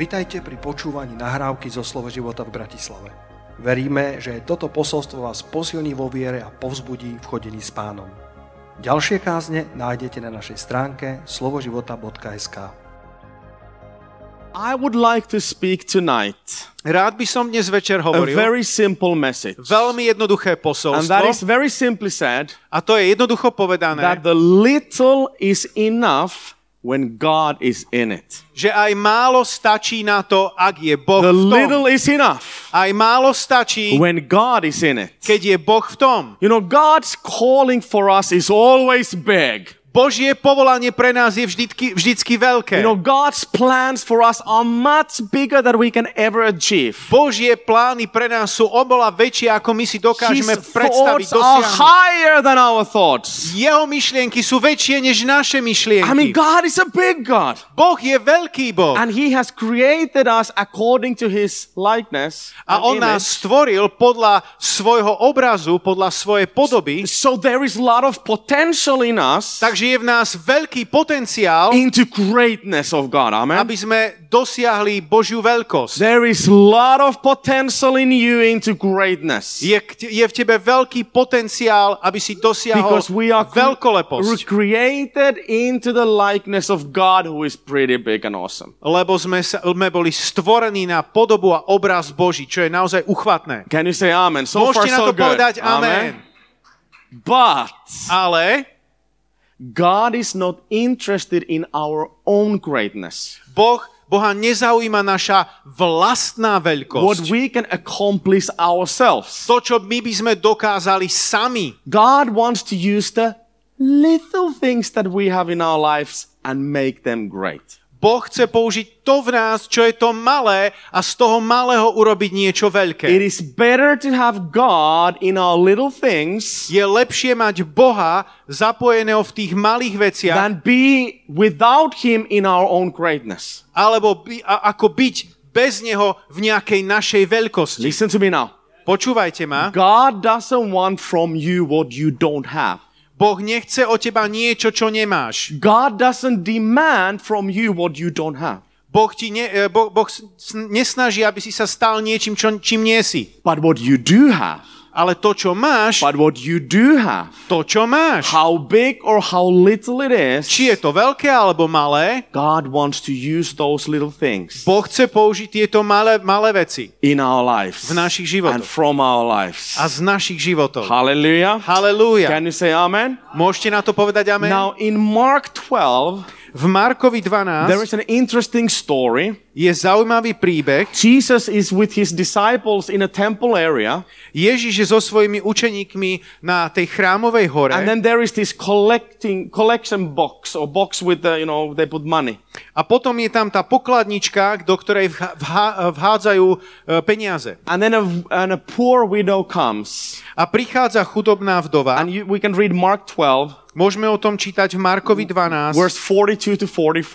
Vitajte pri počúvaní nahrávky zo Slovo života v Bratislave. Veríme, že toto posolstvo vás posilní vo viere a povzbudí v chodení s pánom. Ďalšie kázne nájdete na našej stránke slovoživota.sk I would like to speak tonight Rád by som dnes večer a hovoril very simple message. veľmi jednoduché And that is posolstvo very simply said a to je jednoducho povedané, that the little is enough when God is in it. že aj málo stačí na to, ak je Boh The v tom. little is enough Aj málo stačí, when God is in it. keď je Boh v tom. You know, God's calling for us is always big. Božie povolanie pre nás je vždycky, vždycky veľké. You know, God's plans for us are much bigger than we can ever achieve. Božie plány pre nás sú oveľa väčšie, ako my si His dokážeme predstaviť, thoughts are dosiahnuť. higher than our thoughts. Jeho myšlienky sú väčšie než naše I mean, myšlienky. God is a big God. Boh je veľký Boh. And he has created us according to his likeness. A on nás image. stvoril podľa svojho obrazu, podľa svojej podoby. So there is a lot of potential in us Takže je v nás veľký potenciál, into greatness of God. Amen. aby sme dosiahli Božiu veľkosť. There is lot of potential in you into greatness. Je, je v tebe veľký potenciál, aby si dosiahol Because we are veľkoleposť. created into the likeness of God who is pretty big and awesome. Lebo sme, sa, sme boli stvorení na podobu a obraz Boží, čo je naozaj uchvatné. Can you say amen? So far Môžete na so to good. povedať amen. But Ale God is not interested in our own greatness. Boh, Boha nezaujíma naša vlastná What we can accomplish ourselves. To, čo my by sme dokázali sami. God wants to use the little things that we have in our lives and make them great. Boh chce použiť to v nás, čo je to malé a z toho malého urobiť niečo It veľké. is better to have God in our little things Je lepšie mať Boha zapojeného v tých malých veciach, than be without Him in our own greatness. alebo by, a, ako byť bez Neho v nejakej našej veľkosti. Listen to me now. Počúvajte ma. God doesn't want from you what you don't have. Boh nechce od teba niečo, čo nemáš. God doesn't demand from you what you don't have. Boh, ti ne, e, boh, boh nesnaží, aby si sa stal niečím, čo, čím nie si. But what you do have, Ale to, čo máš, but what you do have, to, čo máš, how big or how little it is, či je to veľké alebo malé, God wants to use those little things Boh chce použiť tieto malé, malé veci in our lives v našich and životoch from our lives. a z našich životov. Hallelujah. Halelúja. Can you say amen? Môžete na to povedať amen? Now, in Mark 12, V Markovi there 12 is an interesting story. je zaujímavý príbeh. Jesus is with his disciples in a temple area, Ježiš je so svojimi učeníkmi na tej chrámovej hore and then there is this collecting collection box or box with the, you know, they put money. A potom je tam tá pokladnička, do ktorej vha- vhádzajú e, peniaze. And then a, and a poor widow comes. A prichádza chudobná vdova. And you, we can read Mark 12, Môžeme o tom čítať v Markovi 12, verse 42 to 44.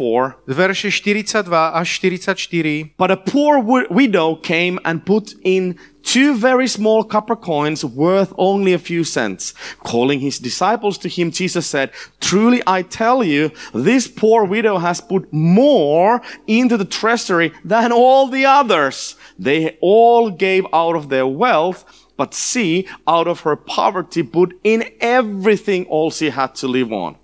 verše 42 až 44. But a poor wi- widow came and put in two very small copper coins worth only a few cents. Calling his disciples to him, Jesus said, Truly I tell you, this poor widow has put more into the treasury than all the others. They all gave out of their wealth, but she, out of her poverty, put in everything all she had to live on.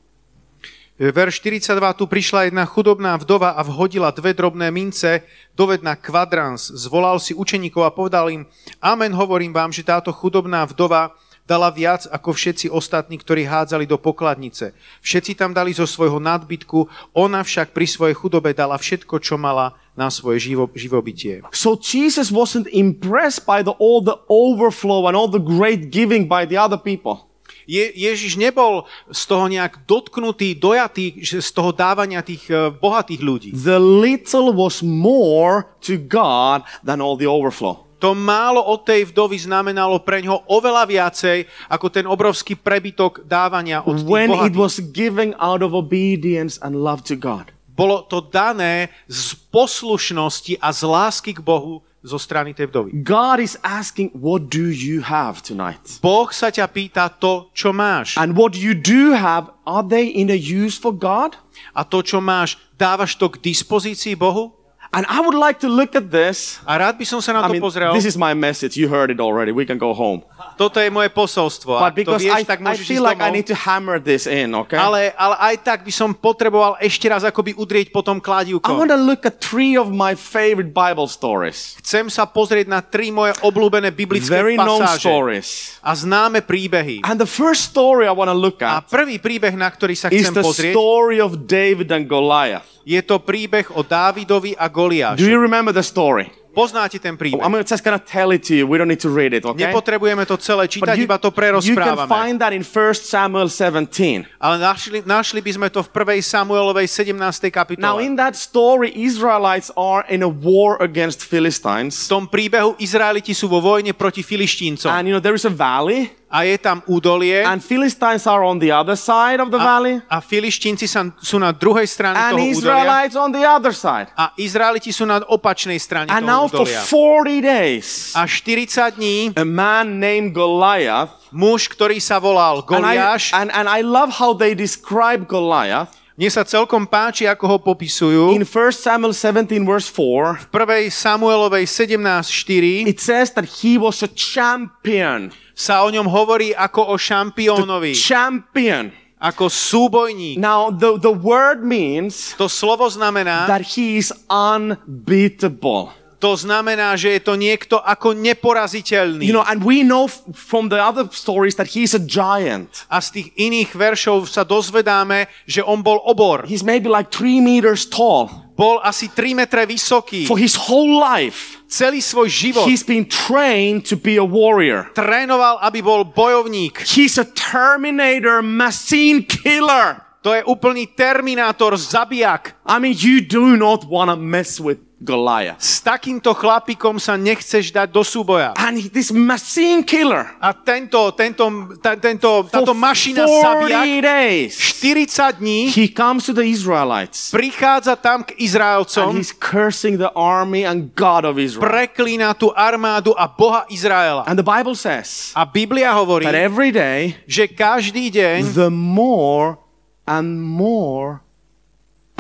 Verš 42, tu prišla jedna chudobná vdova a vhodila dve drobné mince doved na kvadrans. Zvolal si učeníkov a povedal im, Amen, hovorím vám, že táto chudobná vdova dala viac ako všetci ostatní, ktorí hádzali do pokladnice. Všetci tam dali zo svojho nadbytku, ona však pri svojej chudobe dala všetko, čo mala na svoje živo, živobytie. So Jesus wasn't impressed by the, all the overflow and all the great giving by the other people. Je, Ježiš nebol z toho nejak dotknutý, dojatý že z toho dávania tých eh, bohatých ľudí. The little was more to God than all the overflow. To málo od tej vdovy znamenalo pre ňoho oveľa viacej ako ten obrovský prebytok dávania od tých When it bohatých. was giving out of obedience and love to God. Bolo to dané z poslušnosti a z lásky k Bohu zo strany tej vdovy. God is asking, what do you have tonight? Boh sa ťa pýta to, čo máš. And what you do have, are they in a use for God? A to, čo máš, dávaš to k dispozícii Bohu? And I would like to look at this. A rád by som sa na I to mean, pozrel. this is my message. You heard it already. We can go home. Toto je moje posolstvo. But to because vieš, I, tak I feel like I need to hammer this in, okay? Ale, ale aj tak by som potreboval ešte raz akoby udrieť po tom I want to look at three of my favorite Bible stories. Chcem sa pozrieť na tri moje obľúbené biblické Very known pasáže stories. a známe príbehy. And the first story I want to look A at prvý príbeh, na ktorý sa is chcem the pozrieť, story of David and Goliath. je to príbeh o Dávidovi a Do Goliášovi. you remember the story? Poznáte ten príbeh. I'm just going to tell it to you. We don't need to read it, okay? Nepotrebujeme to celé čítať, iba to you can prerozprávame. find that in 1 Samuel 17. Ale našli, našli by sme to v 1. Samuelovej 17. Now, kapitole. in that story, Israelites are in a war against V Philistines. tom príbehu Izraeliti sú vo vojne proti Filištíncom. And, you know, there is a valley, A je tam údolie. and Philistines are on the other side of the valley, A, a Filištínci sa, sú na druhej strane and toho údolia. Israelites on the other side. A Izraeliti sú na opačnej strane And toho now, for údolia. 40 days, A 40 dní a man named Goliath muž, ktorý sa volal And I, Goliáš, and, and I love how they describe Goliath. Mne sa celkom páči, ako ho popisujú. In 1 Samuel 17, verse 4, V 1. Samuelovej 17.4 it says that he was a champion. sa o ňom hovorí ako o šampiónovi, Champion. ako súbojník. Now, the, the word means To slovo znamená, that he is unbeatable. To znamená, že je to niekto ako neporaziteľný. You know, and we know from the other stories that he's a giant. A z tých iných veršov sa dozvedáme, že on bol obor. He's maybe like three meters tall. Bol asi 3 metre vysoký. For his whole life, Celý svoj život he's been trained to be a warrior. trénoval, aby bol bojovník. He's a Terminator machine killer. To je úplný terminátor, zabijak. I mean, you do not want to mess with Goliath. S takýmto chlapikom sa nechceš dať do súboja. And this machine killer, A tento, tento, ta, tento, táto mašina 40 zabijak days, 40 dní he comes to the Israelites prichádza tam k and Izraelcom, he's cursing the army and God of Israel. preklína tú armádu a Boha Izraela. And the Bible says A Biblia hovorí, that every day, že každý deň the more and more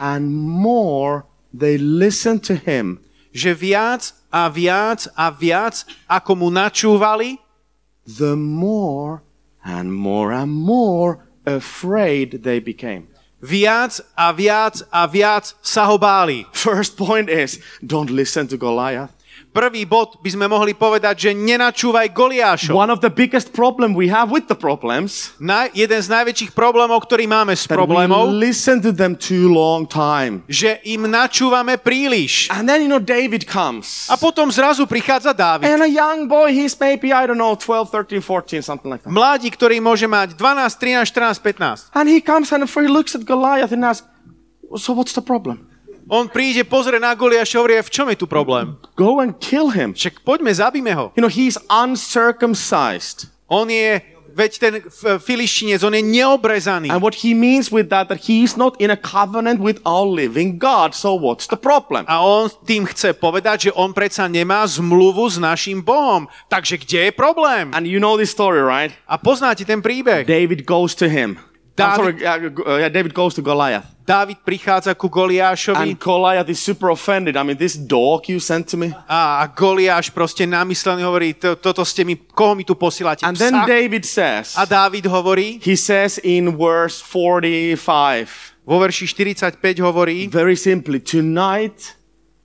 and more they listen to him, že viac a viac a viac, ako mu načúvali, the more and more and more afraid they became. viac a viac a viac sa ho báli. First point is don't listen to Goliath. Prvý bod by sme mohli povedať, že nenačúvaj Goliášov. One of the biggest problem we have with the problems Na, jeden z najväčších problémov, ktorý máme s problémov, listen to them too long time. že im načúvame príliš. And then you know David comes. A potom zrazu prichádza Dávid. And a young boy, he's maybe I don't know 12, 13, 14 something like that. Mladí, ktorý môže mať 12, 13, 14, 15. And he comes and he looks at Goliath and asks, "So what's the problem? On príde, pozrie na Goliáša a hovorí, v čom je tu problém? Go and kill him." Však poďme, zabíme ho. You know, he's uncircumcised. On je, veď ten filištinec, on je neobrezaný. And what he means with that, that he's not in a covenant with our living God. So what's the problem? A on tým chce povedať, že on predsa nemá zmluvu s našim Bohom. Takže kde je problém? And you know this story, right? A poznáte ten príbeh. David goes to him. I'm sorry, David- uh, uh, David goes to Goliath. Dávid prichádza ku Goliášovi And Goliath is super offended. I mean, this dog you sent to me. a Goliáš proste namyslený hovorí, "To- toto ste mi, koho mi tu posielate? And then Psa? David says, A Dávid hovorí, he says in verse 45, vo verši 45 hovorí, very simply, tonight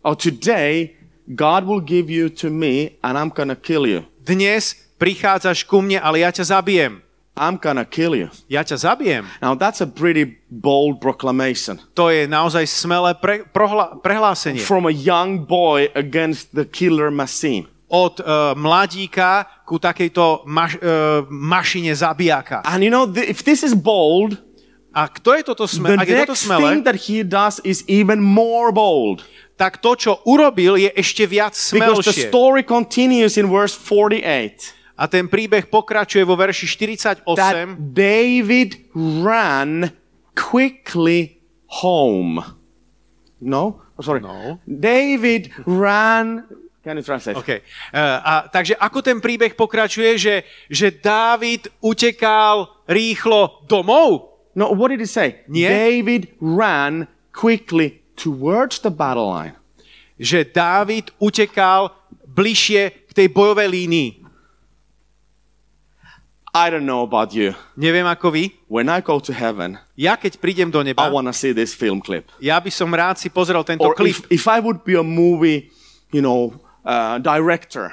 or today, God will give you to me and I'm gonna kill you. dnes prichádzaš ku mne, ale ja ťa zabijem. I'm gonna kill you. Ja ťa zabijem. Now that's a pretty bold proclamation To je naozaj smelé pre, prohla, prehlásenie. from a young boy against the killer machine. Od uh, mladíka ku takejto maš, uh, mašine zabijaka. And you know, th- if this is bold, A kto je toto sme, the ak je toto smelé, thing that he does is even more bold. tak to, čo urobil, je ešte viac Because the smelšie. story continues in verse 48. A ten príbeh pokračuje vo verši 48. that David ran quickly home. No? Oh, sorry. No. David ran. Can you translate? Okay. Uh, a, takže ako ten príbeh pokračuje, že, že Dávid utekal rýchlo domov? No, what did he say? Nie. David ran quickly towards the battle line. že Dávid utekal bližšie k tej bojovej línii. I don't know about you. Neviem ako vy. When I go to heaven, Ja keď prídem do I neba, want to see this film clip. ja by som rád si pozrel tento Or klip. if, if I would be a movie, you know, uh, director,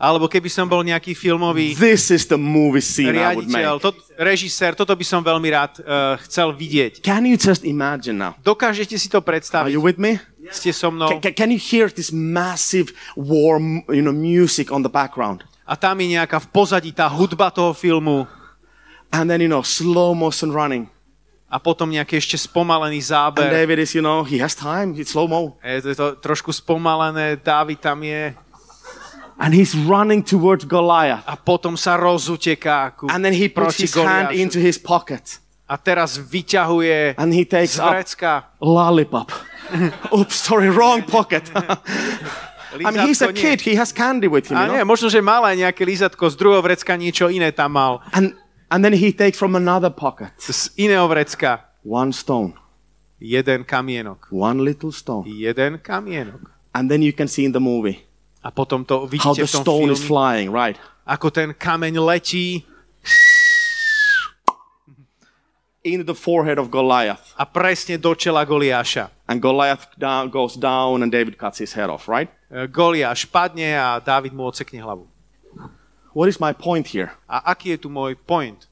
Alebo keby som bol nejaký filmový this is the movie scene I would riaditeľ, make. to, režisér, toto by som veľmi rád uh, chcel vidieť. Can you just imagine now? Dokážete si to Are predstaviť? you with me? Ste so mnou? Can, can, you hear this massive war, m- you know, music on the background? A tam je nejaká v pozadí tá hudba toho filmu And then, you know, slow motion running. a potom nejaký ešte spomalený And záber. David is, you know, he has time. It's slow mo. Je to trošku spomalené, Dávid tam je And he's running towards Goliath. a potom sa rozuteká ku, And then he puts his hand Goliášu. into his pocket. A teraz vyťahuje And he takes z up vrecka lollipop. Oops, sorry, wrong pocket. I mean, he's a lízatko, nie. kid. He has candy with him. A You nie, know? možno, že mal aj nejaké lízatko z druhého vrecka, niečo iné tam mal. And and then he takes from another pocket Z iného vrecka one stone, jeden kamienok. one little stone, Jeden kamienok. and then you can see in the movie A potom to how vidíte the v tom stone is filme, flying, right? ako ten kameň letí Into the forehead of Goliath, a presne do čela Goliáša. and Goliath down, goes down, and David cuts his head off, right? E, Goliáš padne a Dávid mu odsekne hlavu. What is my point here? A aký je tu môj point?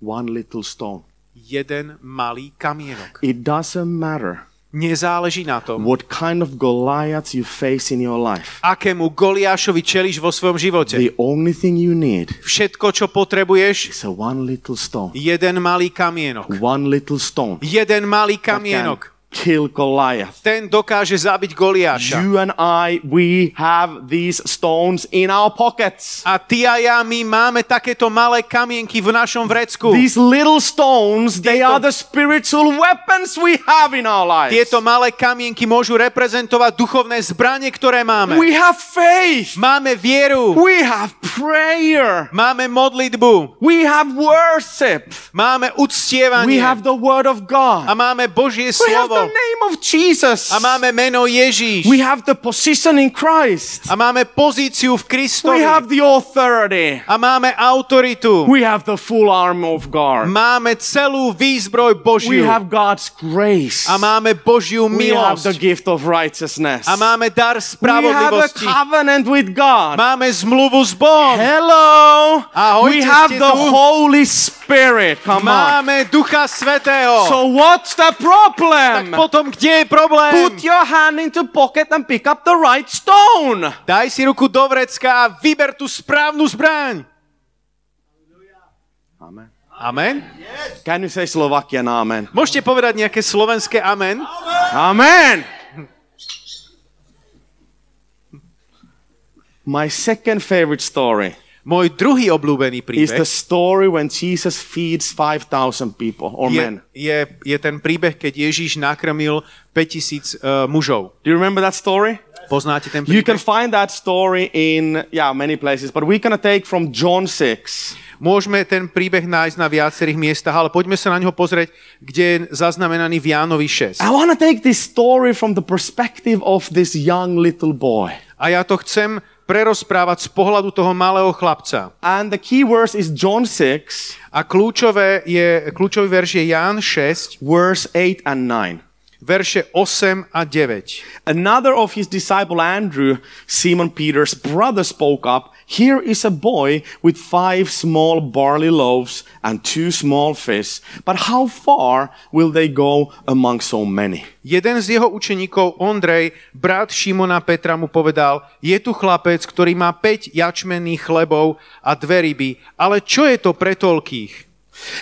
One little stone. Jeden malý kamienok. It doesn't matter Nezáleží na tom, what kind of Goliaths you face in your life. akému Goliášovi čeliš vo svojom živote. The only thing you need Všetko, čo potrebuješ, is a one little stone. jeden malý kamienok. One little stone Jeden malý kamienok. Kill Goliath. Ten dokáže zabiť Goliáša. You and I, we have these stones in our pockets. A ty a ja, my máme takéto malé kamienky v našom vrecku. These little stones, they Tieto- are the spiritual weapons we have in our lives. Tieto malé kamienky môžu reprezentovať duchovné zbranie, ktoré máme. We have faith. Máme vieru, We have prayer. máme modlitbu, We have worship. máme We uctievanie have the word of a God. máme Božie We have the name of Jesus. a máme meno Ježíš We have the position in Christ. a máme pozíciu v Kristovi We have the authority. a máme autoritu. We have the full arm of God. Máme celú výzbroj We have God's grace. a máme Božiu We have the gift of righteousness. a máme dar We have a covenant with God. Máme zmluvu s Bohom. Hello. Ahojte, We have the? Holy Spirit. Come on. Máme Ducha Svetého. So what's the tak problem? potom kde je problém? Put your hand into pocket and pick up the right stone. Daj si ruku do vrecka a vyber tú správnu zbraň. Amen. Amen. Can you say Slovakian amen? Môžete povedať nejaké slovenské amen? Amen. My second favorite story Môj druhý obľúbený is the príbeh story when Jesus feeds 5,000 people or je, men. je, je ten príbeh, keď Ježíš nakrmil 5000 uh, mužov. Do you remember that story? Poznáte ten You can príbeh? find that story in yeah many places, but we're gonna take from John 6. Môžeme ten príbeh nájsť na viacerých miestach, ale poďme sa na ňo pozrieť, kde je zaznamenaný v Jánovi 6. I want to take this story from the perspective of this young little boy. A ja to chcem prerozprávať z pohľadu toho malého chlapca. And the key verse is John 6, A kľúčové je, kľúčový verš je Ján 6, verse 8 and 9. verše 8 a 9. Another of his disciple Andrew, Simon Peter's brother, spoke up. Here is a boy with five small barley loaves and two small fish. But how far will they go among so many? Jeden z jeho učeníkov, Ondrej, brat Šimona Petra mu povedal, je tu chlapec, ktorý má 5 jačmenných chlebov a dve ryby, ale čo je to pre toľkých?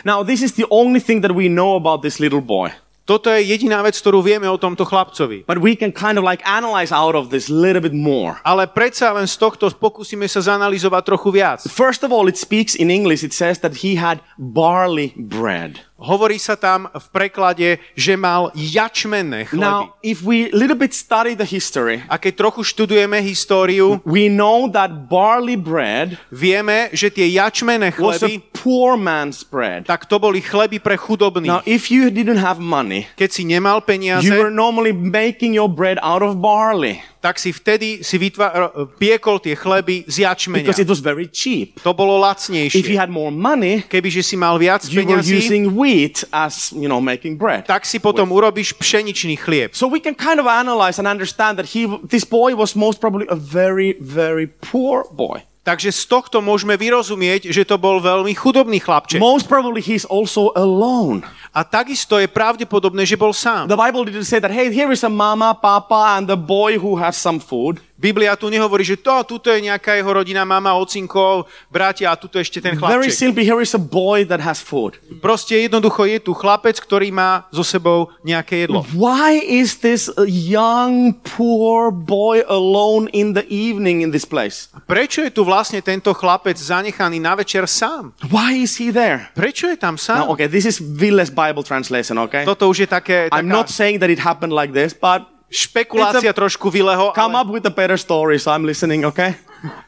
Now, this is the only thing that we know about this little boy. Toto je jediná vec, ktorú vieme o tomto chlapcovi. But we can kind of like analyze out of this little bit more. Ale predsa len z tohto pokúsime sa zanalizovať trochu viac. First of all, it speaks in English. It says that he had barley bread. Hovorí sa tam v preklade, že mal jačmenné chleby. Now, if we little bit study the history, A keď trochu študujeme históriu, we know that barley bread vieme, že tie jačmenné was a chleby, poor man's bread. tak to boli chleby pre Now, chudobných. if you didn't have money, Keď si nemal peniaze, you were normally making your bread out of barley tak si vtedy si ro- piekol tie chleby z jačmenia. because it was very cheap. To bolo If you lacnejšie. had more money, Kebyže si mal viac you were peňazí, using wheat as, you know, making bread. tak si potom urobíš pšeničný chlieb. So we can kind of analyze and understand that he, this boy was most probably a very, very poor boy. Takže z tohto môžeme vyrozumieť, že to bol veľmi chudobný chlapček. Most probably he's also alone. A takisto je pravdepodobné, že bol sám. The Bible didn't say that, hey, here is a mama, papa, and the boy who has some food. Biblia tu nehovorí, že to, tuto je nejaká jeho rodina, mama, ocinko, bratia a tuto ešte ten Very chlapček. simply, here is a boy that has food. Proste jednoducho je tu chlapec, ktorý má so sebou nejaké jedlo. Why is this young, poor boy alone in the evening in this place? Prečo je tu vlastne tento chlapec zanechaný na večer sám? Why is he there? Prečo je tam Now, sám? okay, this is Ville's Bible translation, okay? Toto už je také, I'm taká not saying that it happened like this, but špekulácia It's trošku vyleho, come ale, up with a better story, so I'm listening, okay?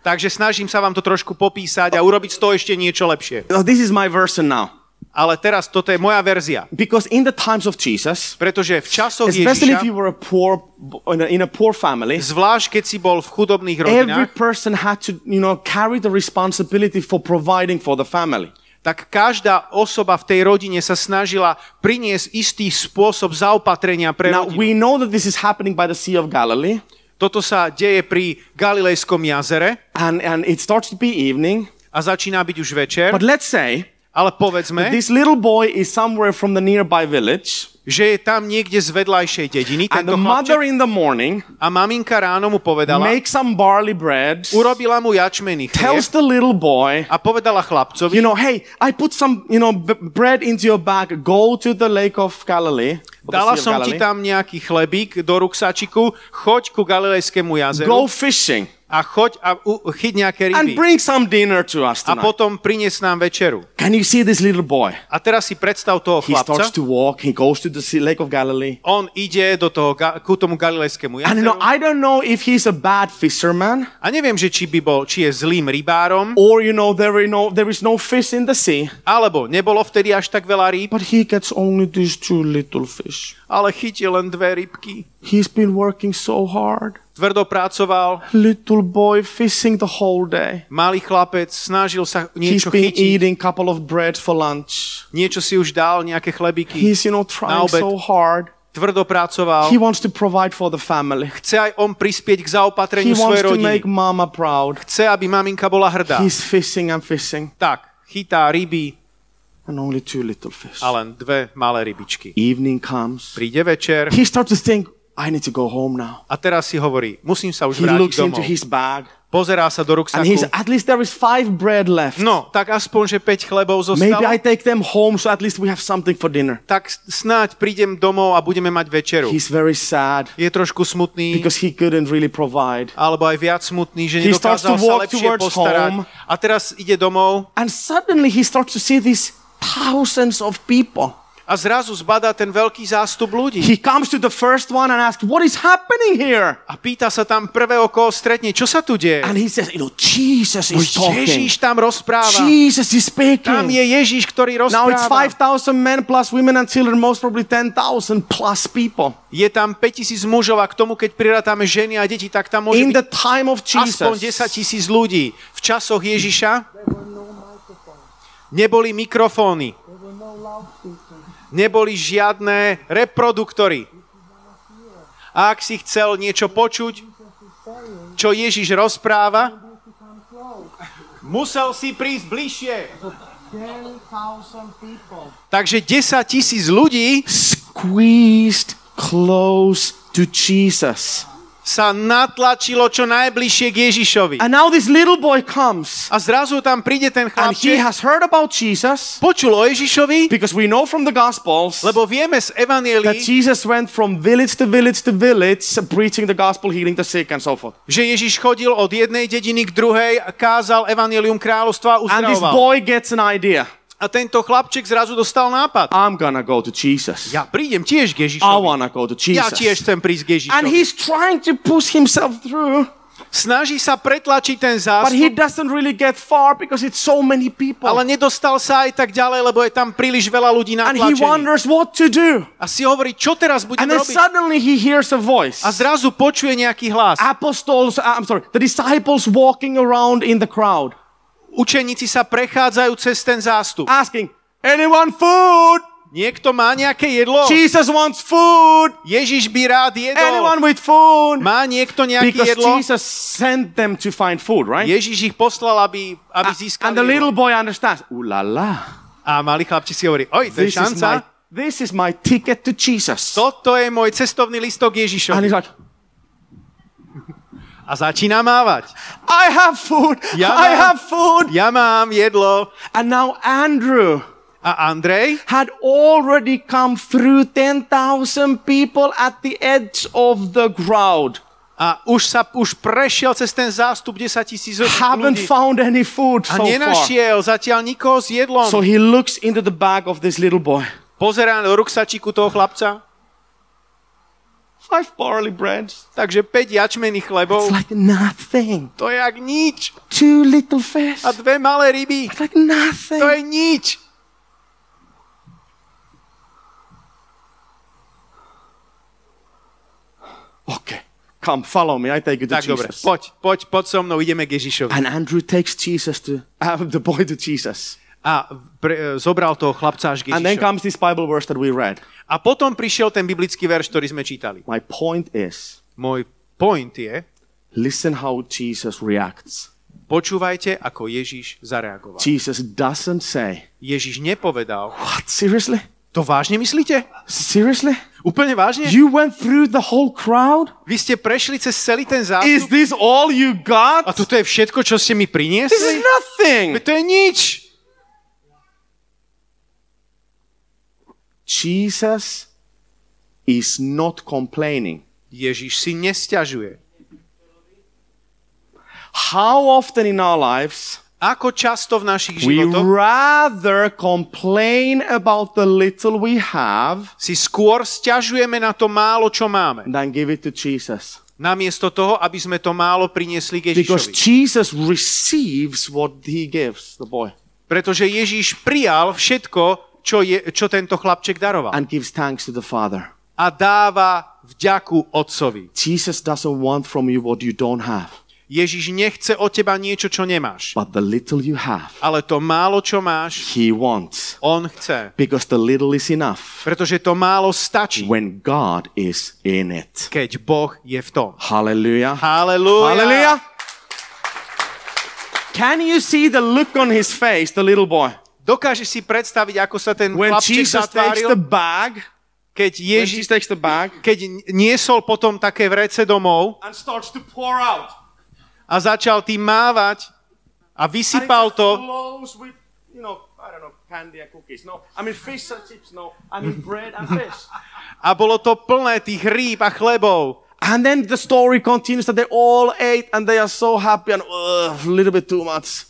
takže snažím sa vám to trošku popísať a urobiť z toho ešte niečo lepšie. Now, this is my version now. Ale teraz toto je moja verzia. Because in the times of Jesus, Pretože v časoch especially if Ježiša, you were a poor, in a, in a poor family, zvlášť keď si bol v chudobných every rodinách, person had to, you know, carry the responsibility for providing for the family. Tak každá osoba v tej rodine sa snažila priniesť istý spôsob zaopatrenia pre Now, rodinu. we know that this is happening by the Sea of Galilee, Toto sa deje pri Galilejskom jazere and, and it starts to be evening. a začína byť už večer, But let's say ale povedzme, this little boy is somewhere from the nearby village, že je tam niekde z vedľajšej dediny and the mother in the morning a maminka ráno mu povedala, makes some barley bread, urobila mu jačmený tells chlieb the little boy, a povedala chlapcovi, you know, hey, I put some, you know, bread into your bag. Go to the lake of Galilee. dala som ti tam nejaký chlebík do ruksačiku, choď ku Galilejskému jazeru Go fishing a choď a u, chyť nejaké and ryby. bring some dinner to us A tonight. potom prinies nám večeru. Can you see this little boy? A teraz si predstav toho He chlapca. starts to walk. He goes to the lake of Galilee. On ide do toho, ku tomu Galilejskému And you know, jazeru. I don't know if he's a bad fisherman A neviem, že či by bol, či je zlým rybárom, or you know there is no there is no fish in the sea, alebo nebolo vtedy až tak veľa rýb, but he gets only these two little fish. ale chytil len dve rybky. He's been working so hard. Tvrdo pracoval, Little boy fishing the whole day. malý chlapec, snažil sa He's niečo been chytiť, eating couple of bread for lunch. niečo si už dal, nejaké chlebiky, He's you know trying so hard. tvrdo pracoval. He wants to provide for the family. Chce aj on prispieť k He zaopatreniu wants svojej to rodiny. make mama proud. Chce, aby maminka bola hrdá. He's fishing and fishing, Tak, chytá ryby and only two little fish. a len dve malé rybičky. Evening comes. Príde večer He starts to think, I need to go home now. a teraz si hovorí, musím sa už He vrátiť looks into domov. his bag, Pozerá sa do and he's ruksaku. at least there is five bread left. No, tak aspoň, že 5 chlebov Maybe I zostalo. take them home so at least we have something for dinner. Tak snáď prídem domov a budeme mať večeru. He's very sad Je trošku smutný, because he couldn't really provide. alebo aj viac smutný, že He nedokázal to sa lepšie postarať. home. A teraz ide domov And suddenly he starts to see these thousands of people. A zrazu zbadá ten veľký zástup ľudí. He comes to the first one and asks, What is happening here? A pýta sa tam prvého, koho stretne, čo sa tu deje? And he says, You know, Jesus is talking. Ježíš tam rozpráva. Jesus is Tam speaking. je Ježíš, ktorý Now it's rozpráva. 5,000 men plus women and children, most probably 10,000 plus people. Je tam 5000 mužov a k tomu, keď prirátame ženy a deti, tak tam môže In byť the time of aspoň 10 Jesus, tisíc ľudí. V časoch Ježiša neboli mikrofóny. Neboli žiadne reproduktory. A ak si chcel niečo počuť, čo Ježiš rozpráva, musel si prísť bližšie. Takže 10 tisíc ľudí squeezed close to Jesus. Sa natlačilo čo najbližšie k Ježišovi. And now this little boy comes A zrazu tam príde ten and he chlapček, has heard about Jesus počul o Ježišovi, because we know from the Gospels lebo vieme z that Evanielii, Jesus went from village to village to village preaching the gospel, healing the sick, and so forth. že Ježiš chodil od jednej dediny k druhej kázal Evangelium kráľovstva a And this uzdravoval. boy gets an idea. A tento chlapček zrazu dostal nápad. I'm gonna go to Jesus. Ja prídem tiež k I Ježišovi. wanna go to Ja tiež Jesus. chcem prísť k And Ježišovi. he's trying to push himself through, Snaží sa pretlačiť ten but he zástup, doesn't really get far because it's so many people. ale nedostal sa aj tak ďalej, lebo je tam príliš veľa ľudí And he natlačených. wonders what to do. A si hovorí, čo teraz budem And then robiť? suddenly he hears a voice. A zrazu počuje nejaký hlas. Apostles, uh, I'm sorry, the disciples walking around in the crowd, Učeníci sa prechádzajú cez ten zástup. asking, anyone food? Niekto má nejaké jedlo? Jesus wants food. Ježiš by rád jedol. Anyone with food? Má niekto nejaké Because jedlo? Jesus sent them to find food, right? Ježiš ich poslal, aby, aby And získali the little boy understands. Ooh la la. A malý chlapček si hovorí, oj, to je This is my šanca. this is my ticket to Jesus. Toto je môj cestovný listok And Ježišovi. he's like, A začína mávať. I have food. Ja I mám- have food. Ja mám jedlo. And now Andrew A Andrej had already come through 10,000 people at the edge of the crowd. a už sa už prešiel cez ten zástup 10 tisíc Haven't ľudí. found any food A so far. nenašiel zatiaľ nikoho s jedlom. So he looks into the bag of this little boy. Pozerá do ruksačíku toho chlapca. Five barley breads. Takže 5 jačmených chlebov. It's like nothing. To je jak nič. Two little fish. A dve malé ryby. It's like nothing. To je nič. Okay. Come, follow me. I take you to Tak dobre, Jesus. poď, poď, poď so mnou, ideme k Ježišovi. And Andrew takes Jesus to, uh, the boy to Jesus. A pre, e, zobral toho chlapca až k And then Ježišovi. comes this Bible verse that we read. A potom prišiel ten biblický verš, ktorý sme čítali. My point is, Môj point je, listen how Jesus reacts. počúvajte, ako Ježiš zareagoval. Jesus doesn't say, Ježiš nepovedal, What? Seriously? to vážne myslíte? Seriously? Úplne vážne? You went through the whole crowd? Vy ste prešli cez celý ten Is zástup this all you a got? toto je všetko, čo ste mi This is priniesli? nothing. To je nič. Jesus is not complaining. Ježiš si nesťažuje. How often in our lives Ako často v našich we životoch rather complain about the little we have si skôr stiažujeme na to málo, čo máme, than give it to Jesus? namiesto toho, aby sme to málo priniesli k Because Ježišovi. Jesus receives what he gives, the boy, Pretože Ježiš prijal všetko, čo, je, čo tento chlapček daroval. and gives thanks to the Father. A dáva vďaku otcovi. Jesus doesn't want from you what you don't have, Ježiš nechce od teba niečo, čo nemáš. but the little you have, Ale to málo, čo máš, he wants. on chce. Because the little is enough Pretože to málo stačí, when God is in it. keď Boh je v tom. Hallelujah. Halelúja. Hallelujah. Can you see the look on his face, the little boy? Dokážeš si predstaviť, ako sa ten When chlapček Jesus takes the zatváril, bag, keď Ježiš, takes the bag keď niesol potom také vrece domov and starts to pour out. a začal tým mávať a vysypal to with, you know, I don't know, candy and cookies. No, I mean fish and chips. No, I mean bread and fish. a bolo to plné tých rýb a chlebov. And then the story continues that they all ate and they are so happy and uh, a little bit too much.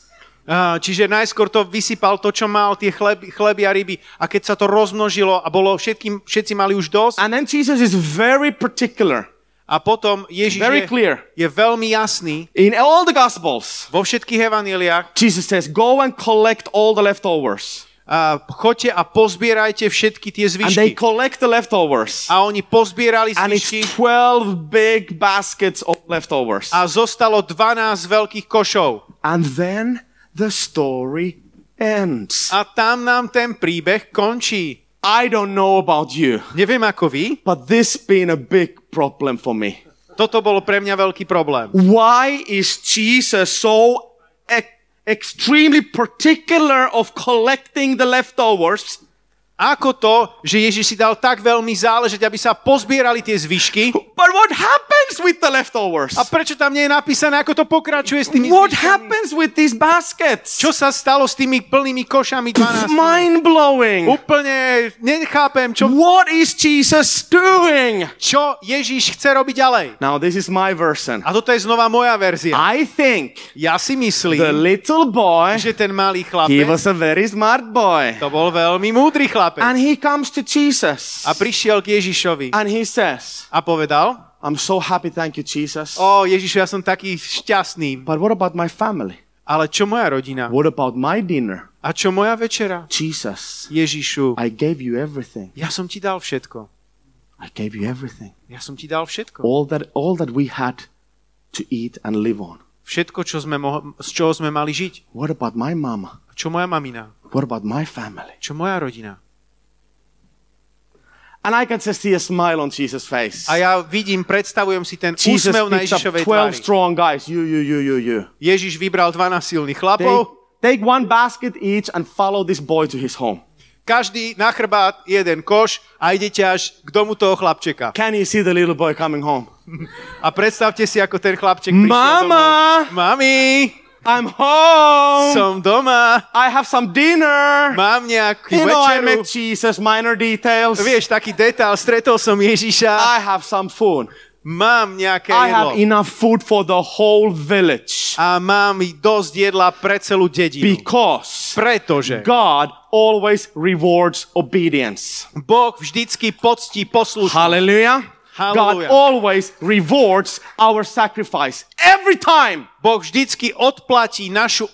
Čiže najskôr to vysypal to, čo mal, tie chleby, chleby a ryby. A keď sa to rozmnožilo a bolo všetkým, všetci mali už dosť. And then Jesus is very particular, A potom Ježiš very je, clear. je veľmi jasný In all the Gospels, vo všetkých evaníliách. Jesus says, Go and collect all the leftovers. A choďte a pozbierajte všetky tie And they zvyšky. collect the leftovers. A oni pozbierali And it's zvyšky 12 big baskets of leftovers. a zostalo 12 veľkých košov. And then the story ends. A tam nám ten príbeh končí. I don't know about you, Neviem ako vy, but this been a big problem for me. toto bolo pre mňa veľký problém. Why is Jesus so e- extremely particular of collecting the leftovers Ako to, že Ježiš si dal tak veľmi záležať, aby sa pozbierali tie zvyšky? But what happens with the leftovers? A prečo tam nie je napísané, ako to pokračuje s tými What zvyškami? happens with these baskets? Čo sa stalo s tými plnými košami 12? Mind blowing. Úplne nechápem, čo, What is Jesus doing? čo Ježiš chce robiť ďalej. Now, this is my version. A toto je znova moja verzia. I think Ja si the myslím, little boy, že ten malý he chlapec, was a very smart boy. to bol veľmi múdry chlapec. And he comes to Jesus. A prišiel k Ježišovi And he says, a povedal, I'm so happy, thank you, Jesus. o Ježišu, ja som taký šťastný, But what about my family? ale čo moja rodina? What about my dinner? A čo moja večera? Jesus, Ježišu, I gave you everything. ja som ti dal všetko. I gave you everything. Ja som ti dal všetko. All that, all that we had to eat and live on. Všetko, čo sme mo- z čoho sme mali žiť. What about my mama? Čo moja mamina? What about my family? Čo moja rodina? And I can just see a smile on Jesus' face. A ja vidím, predstavujem si ten Jesus úsmev na Ježišovej 12 tvári. strong guys. You, you, you, you, you. Ježiš vybral 12 silných Take, chlapov, take one basket each and follow this boy to his home. každý na chrbát jeden koš a idete až k domu toho chlapčeka. Can you see the little boy coming home? A predstavte si, ako ten chlapček prišiel Mama! domov. Mami, I'm home. som doma, I have some dinner. mám nejakú You know, I večeru. met Jesus, minor details. Vieš, taký detail, stretol som Ježiša, I have some food. mám nejaké I jedlo. have enough food for the whole village. A mám i dosť jedla pre celú dedinu. Because Pretože God always rewards obedience. Boh vždycky poctí poslušnosť. Hallelujah. Hallelujah. God always rewards our sacrifice. Every time. Boh vždycky odplatí našu.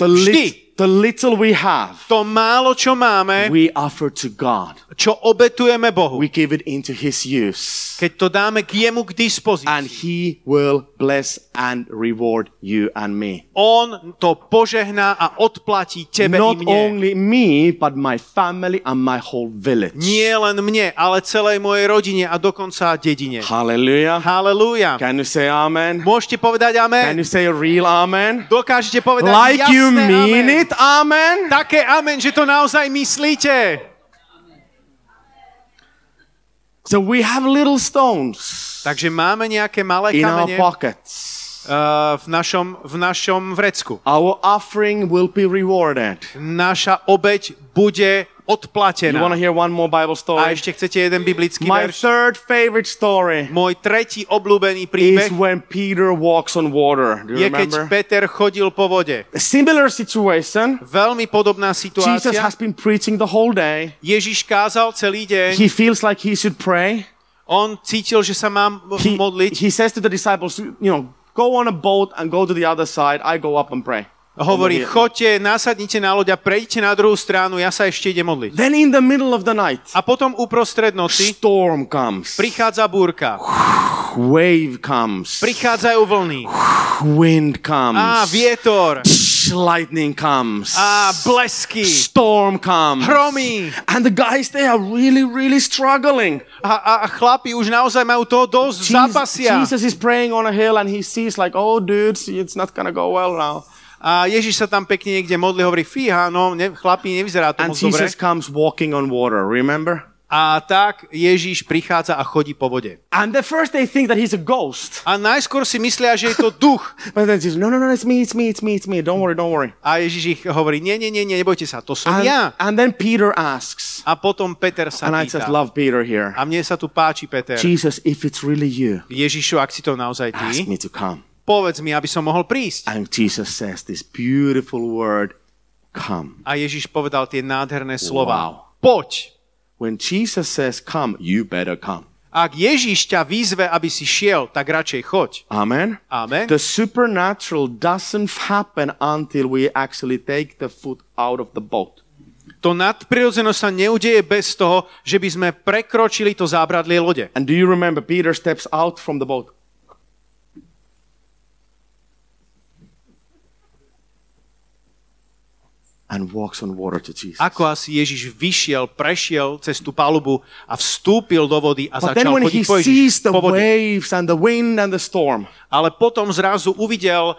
The, Vždy. The little we have, To málo, čo máme, we offer to God. čo obetujeme Bohu. We give it into His use. Keď to dáme k jemu k dispozícii. And He will bless and reward you and me. On to požehná a odplatí tebe Not i mne. only me, but my family and my whole village. Nie len mne, ale celej mojej rodine a dokonca dedine. Hallelujah. Halelúja. Can you say amen? Môžete povedať Can amen? you say a real amen? Dokážete povedať Like jasné you mean amen. it, amen? Také amen, že to naozaj myslíte. So we have little stones Takže máme nejaké malé in our kamene pockets. uh, v, našom, v našom vrecku. Our offering will be rewarded. Naša obeď bude You odplatená. want to hear one more Bible A story? ešte chcete jeden biblický My verš? third favorite story Môj tretí obľúbený is príbeh when Peter walks on water. Do you je, keď remember? Peter chodil po vode. A similar situation. Veľmi podobná Jesus situácia. has been preaching the whole day. Ježiš kázal celý deň. He feels like he should pray. On cítil, že sa mám He, modliť. he says to the disciples, you know, go on a boat and go to the other side. I go up and pray. Hovorí, choďte, nasadnite na loď a prejdite na druhú stranu, ja sa ešte idem modliť. Then in the middle of the night, A potom uprostred noci storm comes. prichádza búrka, Wave comes. prichádzajú vlny, Wind comes. a vietor, Lightning comes. a blesky, Storm comes. hromy. And the guys, they are really, really struggling. A, a, chlapi už naozaj majú toho dosť, zápasia. Jesus is praying on a hill and he sees like, oh, dudes, it's not gonna go well now. A Ježiš sa tam pekne niekde modli, hovorí, fíha, no, ne, chlapi, nevyzerá to And moc dobre. Jesus comes walking on water, remember? A tak Ježiš prichádza a chodí po vode. And at first they think that he's a ghost. A najskôr si myslia, že je to duch. But then Jesus, no, no, no, it's me, it's me, it's me, it's me. Don't worry, don't worry. A Ježiš ich hovorí, nie, nie, nie, nie, nebojte sa, to som And, ja. and then Peter asks, A potom Peter sa and I just pýta. love Peter here. A mne sa tu páči, Peter. Jesus, if it's really you, Ježišu, ak si to naozaj ask ty, me to come. Povedz mi, aby som mohol prísť. And Jesus says this beautiful word, come. A Ježiš povedal tie nádherné slova. Wow. Poď. When Jesus says come, you better come. Ak Ježiš ťa vyzve, aby si šiel, tak radšej choď. Amen. Amen. The supernatural doesn't happen until we actually take the foot out of the boat. To nadprirodzeno sa neudeje bez toho, že by sme prekročili to zábradlie lode. And do you remember Peter steps out from the boat? And walks on water to Jesus. Ako asi Ježiš vyšiel, prešiel cez tú palubu a vstúpil do vody a But začal chodiť po, Ježiš, po vode. waves and the wind and the storm, Ale potom zrazu uvidel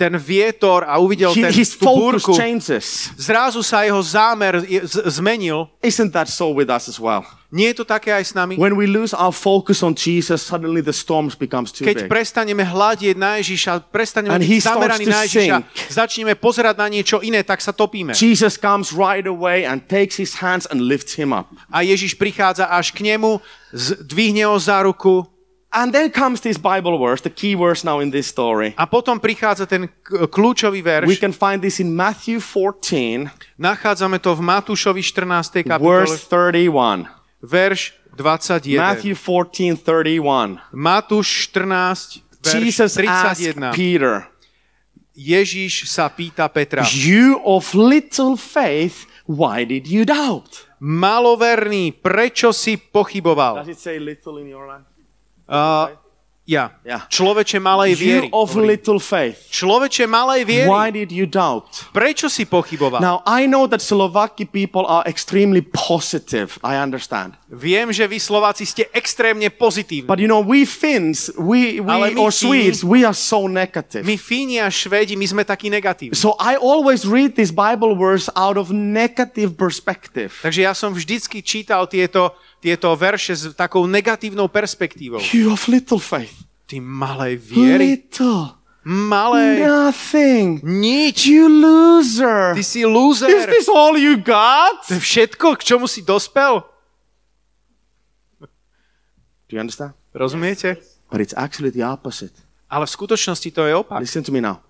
ten vietor a uvidel he- ten, his tú búrku, changes. zrazu sa jeho zámer zmenil. Isn't that so with us as well? Nie je to také aj s nami? When we lose our focus on Jesus, suddenly the storms becomes too Keď big. prestaneme hľadieť na Ježiša, prestaneme And byť zameraní na Ježiša, sink. začneme pozerať na niečo iné, tak sa topíme. Jesus comes right away and takes his hands and lifts him up. A Ježiš prichádza až k nemu, zdvihne ho za ruku And then comes this Bible verse, the key verse now in this story. a potom prichádza ten kľúčový We verš. can find this in Matthew 14, Nachádzame to v Matúšovi 14. verse kapitole, 31. verš 21. Matthew 14, 31. Matúš 14, verš Jesus asked 31. Peter, Ježiš sa pýta Petra, You of little faith, why did you doubt? maloverný, prečo si pochyboval? Does it say little in your life? Uh, ja. Yeah. Človeče malej viery. You of little faith, Človeče malej viery. why did you doubt? Prečo si pochyboval? Now, I know that Slovaki people are extremely positive. I understand. Viem, že vy Slováci ste extrémne pozitívni. But you know, we Finns, we, Ale we my or Fíni- Swedes, we are so negative. My Fíni a Švédi, my sme takí negatívni. So I always read this Bible verse out of negative perspective. Takže ja som vždycky čítal tieto, tieto verše s takou negatívnou perspektívou. You of little faith. Ty malej viery. Little. Malej. Nothing. Nič. You loser. Ty Is si loser. this all you got? To je všetko, k čomu si dospel? Do you understand? Rozumiete? But it's actually the opposite. Ale v skutočnosti to je opak. Listen to me now.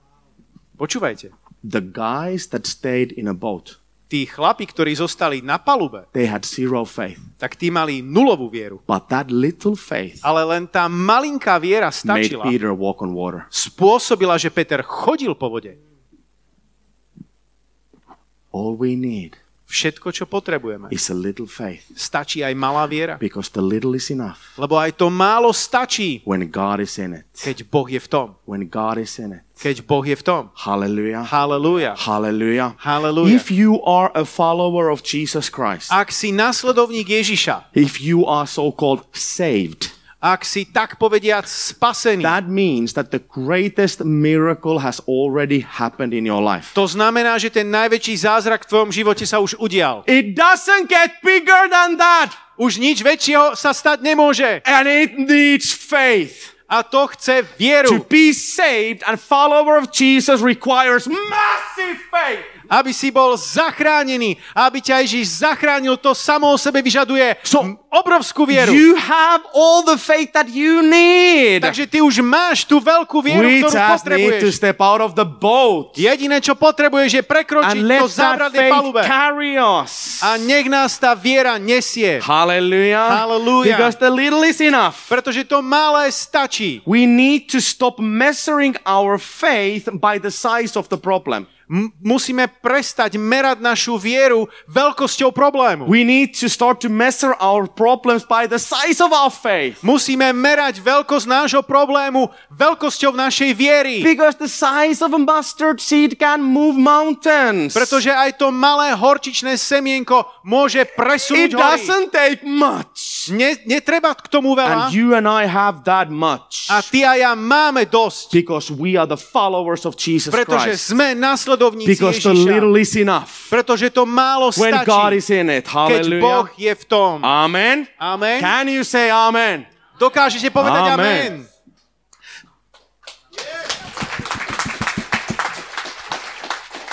Počúvajte. The guys that stayed in a boat, Tí chlapi, ktorí zostali na palube, they had zero faith. tak tí mali nulovú vieru. But that little faith Ale len tá malinká viera made stačila. Peter walk on water. Spôsobila, že Peter chodil po vode. All we need Všetko, čo potrebujeme. is a little faith. Stačí aj malá viera. Because the little is enough Lebo aj to málo stačí, when God is in it. keď Boh je v tom. When God is in it. Keď Boh je v tom. Hallelujah. Halelúja. Hallelujah. Hallelujah. If you are a follower of Jesus Christ, Ak si nasledovník Ježiša, if you are so called saved, ak si tak povediac spasený, that means that the greatest miracle has already happened in your life. to znamená, že ten najväčší zázrak v tvojom živote sa už udial. It doesn't get bigger than that. Už nič väčšieho sa stať nemôže. And it needs faith. A to chce To vieru. be saved and follower of Jesus requires massive faith. Aby si bol zachránený, aby ťa Ježiš zachránil, to samo o sebe vyžaduje So, obrovskú vieru. You have all the faith that you need. Takže ty už máš tú veľkú vieru, We ktorú just need to potrebuješ. step out of the boat Jediné, čo potrebuješ, je prekročiť zábradlie faith palube. carry us. A nech nás tá viera nesie. Hallelujah. Hallelujah. Because the little is enough. Pretože to malé stačí. We need to stop measuring our faith by the size of the problem. M- musíme prestať merať našu vieru veľkosťou problému. We need to start to measure our problems by the size of our faith. Musíme merať veľkosť nášho problému veľkosťou našej viery. Because the size of a mustard seed can move mountains. Pretože aj to malé horčičné semienko môže It presunúť hory. doesn't take much. Ne, netreba k tomu And veľa. you and I have that much. A ty a ja máme dosť. Because we are the followers of Jesus Pretože Christ. sme nasledovníci Because the Ježiša. little is enough. Pretože to málo When God is in it. keď Boh Hallelujah. je v tom. Amen. Amen. Can you say amen? Dokážete povedať Amen. amen.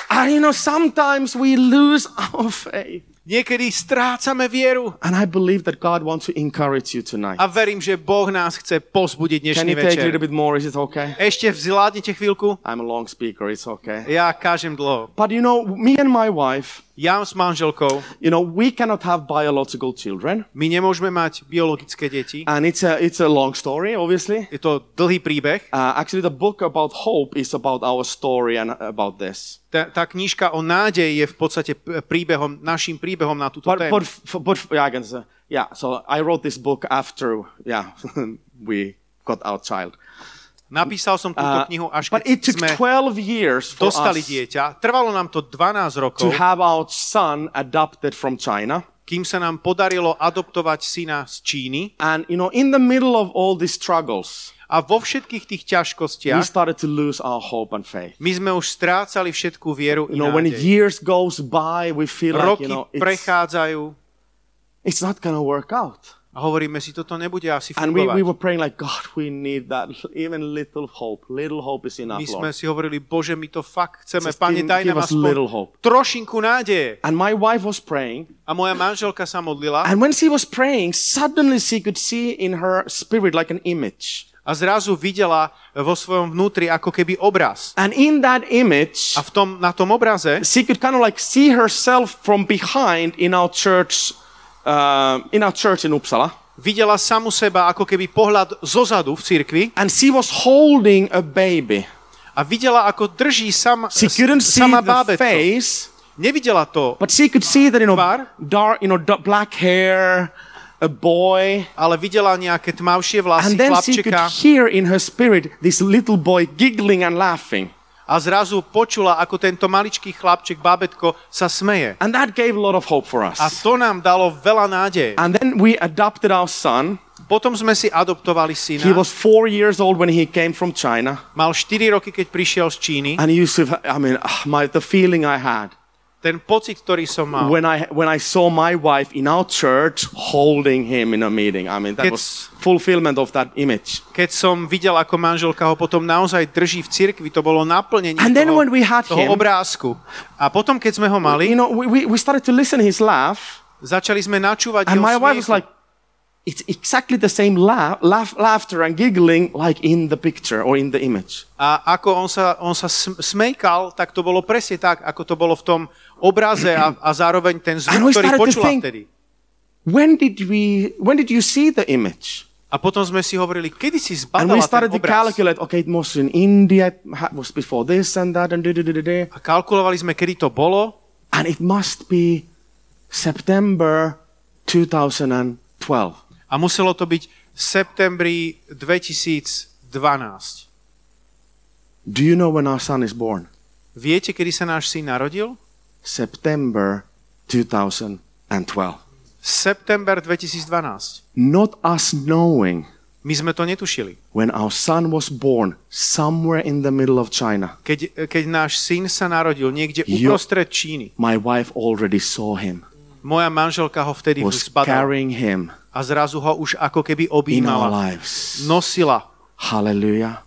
And you know, sometimes we lose our faith. Niekedy strácame vieru And I believe that God wants to encourage you tonight. a verím, že Boh nás chce pozbudiť Can dnešný you take a little bit more? Is it okay? Ešte vzládnete chvíľku? I'm a long speaker. It's okay. Ja kážem dlho. But you know, me and my wife, Ja s manželkou, you know, we cannot have biological children. my nemôžeme mať biologické deti. And it's a, it's a long story, obviously. Je to dlhý príbeh. Uh, actually, the book about hope is about our story and about this. Tá, tá knižka o nádeji je v podstate príbehom, našim príbehom na túto But, tému. but, but, yeah, yeah, so I wrote this book after, yeah, we got our child. Napísal som túto Uh, knihu až keď took sme 12 years dostali dieťa. Trvalo nám to 12 to rokov, have our son adopted from China. Kým sa nám podarilo adoptovať syna z Číny. And, you know, in the middle of all these struggles, A vo všetkých tých we ťažkostiach started to lose our hope and faith. my sme už strácali všetkú vieru You know, when years goes by, we feel like, Roky you know, it's, prechádzajú it's not to work out. A hovoríme si, toto nebude asi And we, we fungovať. were praying like, God, we need that even little hope. Little hope is enough, My sme si hovorili, Bože, my to fakt chceme. Just Pane, daj nám aspoň little hope. trošinku nádeje. And my wife was praying, A moja manželka sa modlila and when she was praying, suddenly she could see in her spirit like an image. a zrazu videla vo svojom vnútri ako keby obraz. And in that image, A v tom, na tom obraze she could kind of like see herself from behind in our church, uh, in our church in Uppsala. videla samu seba ako keby pohľad zozadu v cirkvi And she was holding a baby. a videla, ako drží sama, She couldn't see sama the bábätko. face, Nevidela to, but she could see that, you know, Tvár? dark, you know, black hair, a boy. ale videla nejaké tmavšie vlasy And then she could chlapčeka hear in her spirit this little boy giggling and laughing. A zrazu počula, ako tento maličký chlapček, bábätko, sa smeje. And that gave a lot of hope for us. A to nám dalo veľa nádeje. And then we adopted our son. Potom sme si adoptovali He syna. was four years old when he came from China. Mal 4 roky, keď prišiel z Číny. And he to, I mean, ah, my, the feeling I had Ten pocit, ktorý som mal, when I, when I saw my wife in our church holding him in a meeting. I mean, that It's- was fulfillment of that image. keď som videl, ako manželka ho potom naozaj drží v cirkvi, to bolo naplnenie And then toho, when we had toho him- obrázku. A potom, keď sme ho mali, You know, we, we, started to listen his laugh. začali sme načúvať And jeho my wife was smiechu. like, it's exactly the same laugh, laugh, laughter and giggling like in the picture or in the image. A ako on sa, on sa sm- smejkal, tak to bolo presne tak, ako to bolo v tom obraze a, a zároveň ten And zvuk, we ktorý started to počula think- vtedy. When did we, when did you see the image? A potom sme si hovorili, kedy si And we zbadala ten to obraz. calculate, okay, it was in India, it ha- was before this and that and da, da, da, da, da. A kalkulovali sme, kedy to bolo. And it must be September 2012. A muselo to byť v septembri 2012. Do you know when our son is born? Viete, kedy sa náš syn narodil? September 2012. September 2012. Not us knowing My sme to netušili. when our son was born somewhere in the middle of China. Keď, keď náš syn sa narodil niekde uprostred Číny, My wife already saw him, moja manželka ho vtedy was zbadala carrying him a zrazu ho už ako keby in our objímala, lives. nosila. Hallelujah.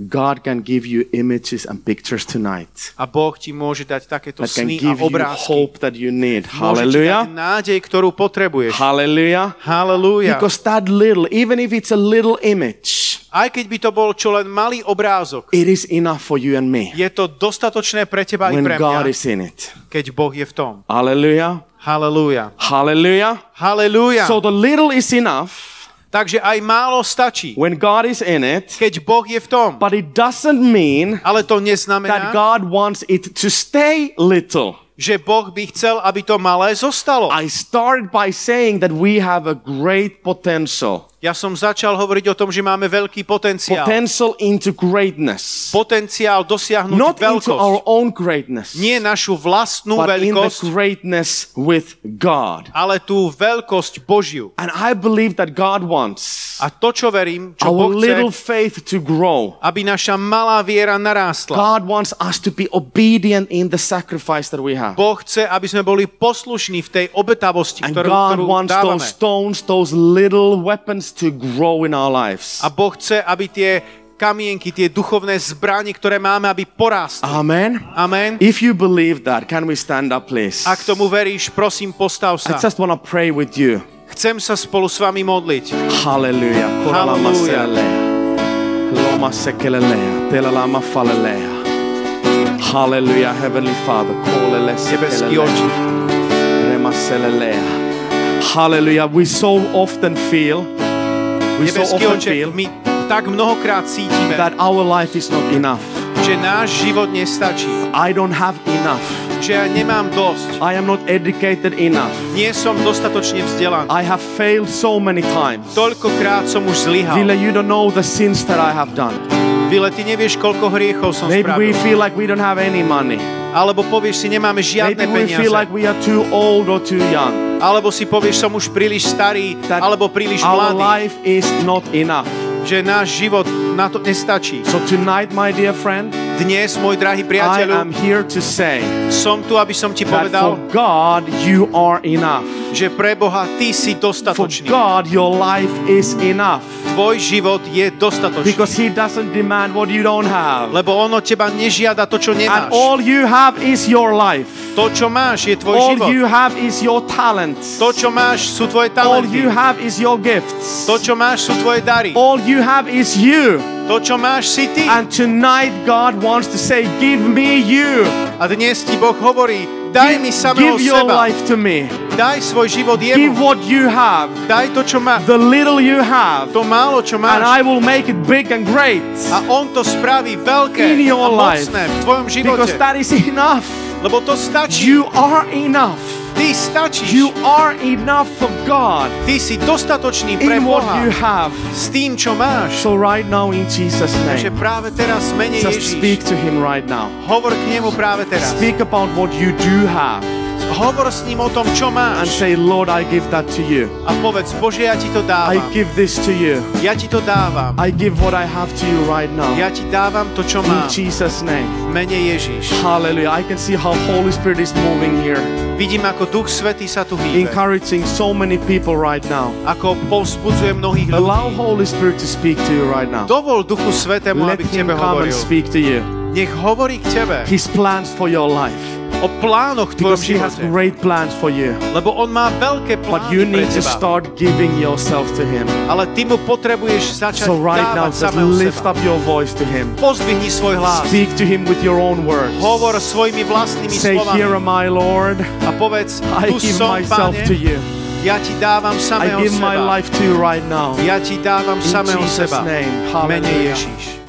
God can give you images and pictures tonight A Boh ti môže dať takéto that sny a give you obrázky. hope that you need. Môže ti dať Hallelujah. nádej, ktorú potrebuješ. Hallelujah. Halelúja. Because that little, even if it's a little image, Aj keď by to bol čo len malý obrázok, it is enough for you and me je to dostatočné pre teba i when pre God mňa, is in it. keď Boh je v tom. Hallelujah. Halelúja. Hallelujah. Halelúja. So the little is enough Takže aj málo stačí, when God is in it, keď Boh je v tom. but it doesn't mean Ale to that neznamená, God wants it to stay little. že Boh by chcel, aby to malé zostalo. I started by saying that we have a great potential. Ja som začal hovoriť o tom, že máme veľký potenciál. Potential into greatness. Potenciál dosiahnuť Not into our veľkosť. own greatness, Nie našu vlastnú but in the veľkosť, greatness with God. ale tú veľkosť Božiu. And I believe that God wants A to, čo verím, čo our Boh little chce, faith to grow. aby naša malá viera narástla. God wants us to be obedient in the sacrifice that we have. Boh chce, aby sme boli poslušní v tej obetavosti, And ktorú, God ktorú wants those dávame. stones, those little weapons to grow in our lives. A Boh chce, aby tie kamienky, tie duchovné zbranie, ktoré máme, aby porástli. Amen. Amen. If you believe that, can we stand up, please? Ak tomu veríš, prosím, postav I sa. just want to pray with you. Chcem sa spolu s vami modliť. Hallelujah. selelea. Loma sekelelea. Telalama falelea. Hallelujah, Heavenly Father. Kolele Nebeský oči. Rema selelea. Hallelujah. We so often feel, we so often feel tak mnohokrát cítime, that our life is not enough. že náš život nestačí. I don't have enough. Že ja nemám dosť. I am not educated enough. Nie som dostatočne vzdelaný. I have failed so many times. Toľkokrát som už zlyhal. Vile, you don't know the sins that I have done. Vile, ty nevieš, koľko hriechov som Maybe we spravil. feel like we don't have any money. Alebo povieš si, nemáme žiadne Maybe peniaze. feel like we are too old or too young. Alebo si povieš, som už príliš starý, That alebo príliš our mladý. life is not enough. Že náš život na to nestačí. So tonight, my dear friend, Dnes, môj drahý I am priateľu, here to say som tu, aby som ti for povedal, God you are enough. Že pre Boha ty si For dostatočný. God your life is enough. Tvoj život je dostatočný. Because He doesn't demand what you don't have. Lebo on od teba nežiada to, čo And nemáš. all you have is your life. To, čo máš, je tvoj All život. you have is your talents. To, čo máš, sú tvoje All talenty. you have is your gifts. To, čo máš, sú tvoje dary. All you have is you. To, čo máš, si ty. And tonight God wants to say, give me you. A dnes ti Boh hovorí, daj mi samého Give your seba. life to me. Daj svoj život Give jemu. what you have. Daj to, čo má. The little you have. To málo, čo And máš. I will make it big and great. A on to spraví veľké In your a life. mocné v tvojom Because živote. that is enough. Lebo to stačí. You are enough. Ty stačíš. You are enough for God Ty si dostatočný pre in what Boha. you have. S tým, čo máš. So right now in Jesus' Takže name, práve teraz mene just speak to him right now. Hovor k nemu práve teraz. Speak about what you do have Hovor s ním o tom, čo and máš. say, Lord, I give that to you. A povedz, Bože, ja ti to I dávam. give this to you. Ja ti to dávam. I give what I have to you right now. Ja ti dávam to, čo In mám. Jesus' name. V mene Ježíš. Hallelujah. I can see how Holy Spirit is moving here, Vidím, ako Duch Svetý sa tu hýbe. encouraging so many people right now. Ako povzbudzuje mnohých Allow ľudí. Holy Spirit to speak to you right now. Dovol Duchu Svetému, Let aby k him tebe come and hovoril. speak to you. Nech hovorí k tebe His plans for your life. o plánoch tvojom Because he has great plans for you. Lebo on má veľké But you plány need to start giving yourself to him. Ale ty mu potrebuješ začať So right now, just lift up your voice to him. Pozdvihni svoj hlas. Speak to him with your own words. Hovor svojimi vlastnými Say, Here slovami am I, Lord. a povedz, I give som, myself Pane, to you. ja ti dávam I samého give my seba. life to you right now. Ja ti dávam In samého Jesus' seba. name. V mene Hallelujah. Ježíš.